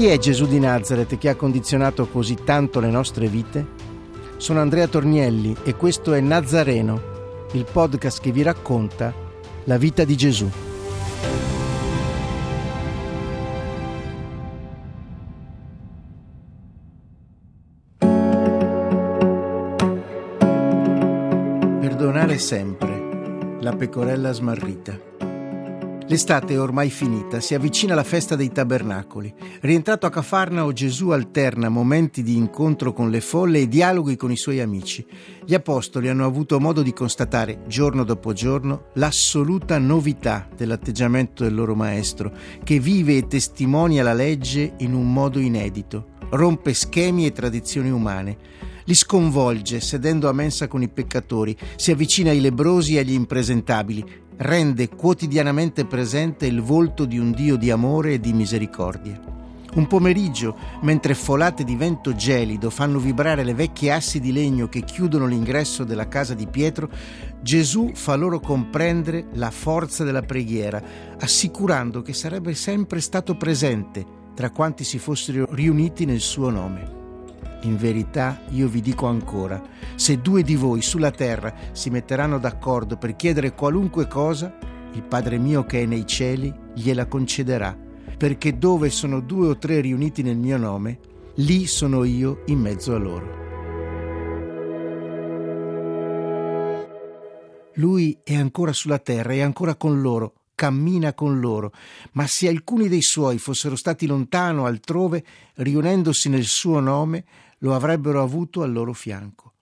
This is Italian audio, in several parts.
Chi è Gesù di Nazareth che ha condizionato così tanto le nostre vite? Sono Andrea Tornielli e questo è Nazareno, il podcast che vi racconta la vita di Gesù. Perdonare sempre la pecorella smarrita. L'estate è ormai finita, si avvicina la festa dei tabernacoli. Rientrato a Cafarnao, Gesù alterna momenti di incontro con le folle e dialoghi con i suoi amici. Gli apostoli hanno avuto modo di constatare, giorno dopo giorno, l'assoluta novità dell'atteggiamento del loro maestro, che vive e testimonia la legge in un modo inedito, rompe schemi e tradizioni umane li sconvolge sedendo a mensa con i peccatori, si avvicina ai lebrosi e agli impresentabili, rende quotidianamente presente il volto di un Dio di amore e di misericordia. Un pomeriggio, mentre folate di vento gelido fanno vibrare le vecchie assi di legno che chiudono l'ingresso della casa di Pietro, Gesù fa loro comprendere la forza della preghiera, assicurando che sarebbe sempre stato presente tra quanti si fossero riuniti nel suo nome. In verità io vi dico ancora, se due di voi sulla terra si metteranno d'accordo per chiedere qualunque cosa, il Padre mio che è nei cieli gliela concederà, perché dove sono due o tre riuniti nel mio nome, lì sono io in mezzo a loro. Lui è ancora sulla terra, è ancora con loro, cammina con loro, ma se alcuni dei suoi fossero stati lontano altrove, riunendosi nel suo nome, lo avrebbero avuto al loro fianco.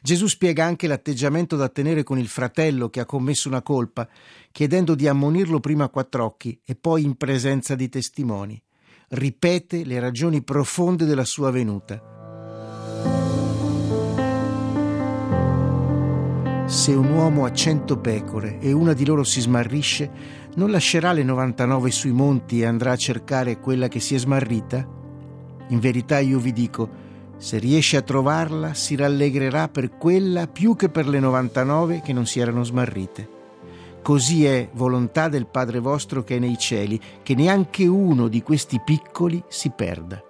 Gesù spiega anche l'atteggiamento da tenere con il fratello che ha commesso una colpa, chiedendo di ammonirlo prima a quattro occhi e poi in presenza di testimoni. Ripete le ragioni profonde della sua venuta. Se un uomo ha cento pecore e una di loro si smarrisce, non lascerà le 99 sui monti e andrà a cercare quella che si è smarrita? In verità io vi dico, se riesce a trovarla, si rallegrerà per quella più che per le 99 che non si erano smarrite. Così è volontà del Padre vostro che è nei cieli, che neanche uno di questi piccoli si perda.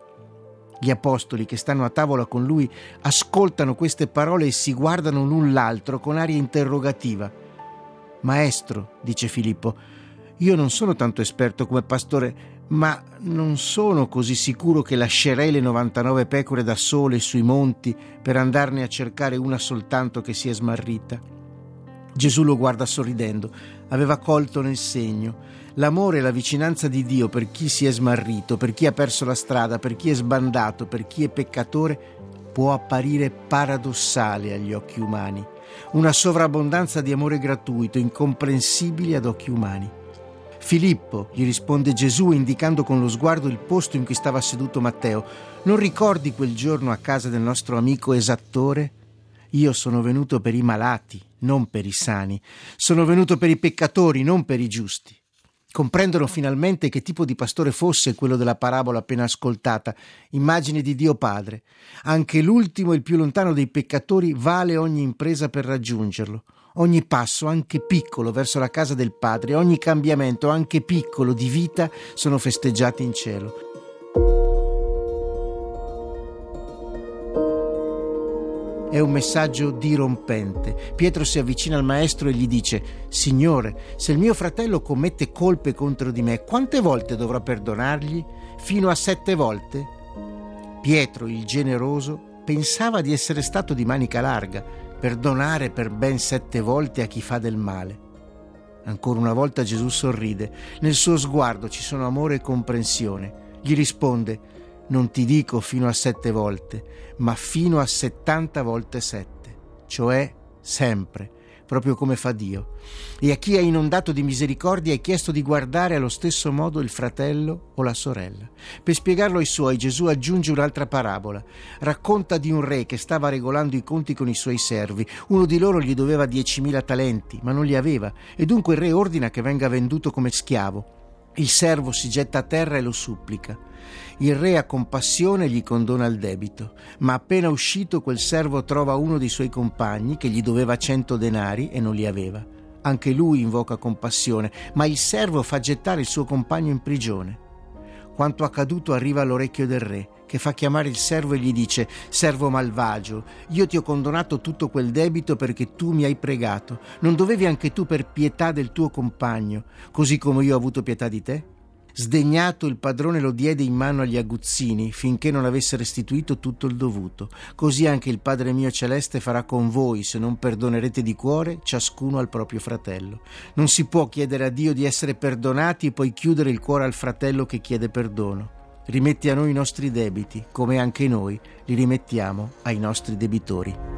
Gli apostoli che stanno a tavola con lui ascoltano queste parole e si guardano l'un l'altro con aria interrogativa. Maestro, dice Filippo, io non sono tanto esperto come pastore, ma non sono così sicuro che lascerei le 99 pecore da sole sui monti per andarne a cercare una soltanto che si è smarrita. Gesù lo guarda sorridendo, aveva colto nel segno. L'amore e la vicinanza di Dio per chi si è smarrito, per chi ha perso la strada, per chi è sbandato, per chi è peccatore, può apparire paradossale agli occhi umani, una sovrabbondanza di amore gratuito, incomprensibile ad occhi umani. Filippo, gli risponde Gesù indicando con lo sguardo il posto in cui stava seduto Matteo, non ricordi quel giorno a casa del nostro amico esattore? Io sono venuto per i malati, non per i sani. Sono venuto per i peccatori, non per i giusti. Comprendono finalmente che tipo di pastore fosse quello della parabola appena ascoltata, immagine di Dio Padre. Anche l'ultimo e il più lontano dei peccatori vale ogni impresa per raggiungerlo. Ogni passo, anche piccolo, verso la casa del Padre, ogni cambiamento, anche piccolo, di vita, sono festeggiati in cielo. È un messaggio dirompente. Pietro si avvicina al maestro e gli dice: Signore, se il mio fratello commette colpe contro di me, quante volte dovrò perdonargli? Fino a sette volte? Pietro, il generoso, pensava di essere stato di manica larga perdonare per ben sette volte a chi fa del male. Ancora una volta Gesù sorride, nel suo sguardo ci sono amore e comprensione. Gli risponde, non ti dico fino a sette volte, ma fino a settanta volte sette, cioè sempre, proprio come fa Dio. E a chi è inondato di misericordia è chiesto di guardare allo stesso modo il fratello o la sorella. Per spiegarlo ai suoi, Gesù aggiunge un'altra parabola. Racconta di un re che stava regolando i conti con i suoi servi. Uno di loro gli doveva 10.000 talenti, ma non li aveva, e dunque il re ordina che venga venduto come schiavo. Il servo si getta a terra e lo supplica. Il re a compassione gli condona il debito, ma appena uscito quel servo trova uno dei suoi compagni che gli doveva cento denari e non li aveva. Anche lui invoca compassione, ma il servo fa gettare il suo compagno in prigione. Quanto accaduto arriva all'orecchio del re, che fa chiamare il servo e gli dice: Servo malvagio, io ti ho condonato tutto quel debito perché tu mi hai pregato. Non dovevi anche tu per pietà del tuo compagno, così come io ho avuto pietà di te? Sdegnato il padrone lo diede in mano agli aguzzini finché non avesse restituito tutto il dovuto. Così anche il Padre mio celeste farà con voi se non perdonerete di cuore ciascuno al proprio fratello. Non si può chiedere a Dio di essere perdonati e poi chiudere il cuore al fratello che chiede perdono. Rimetti a noi i nostri debiti, come anche noi li rimettiamo ai nostri debitori.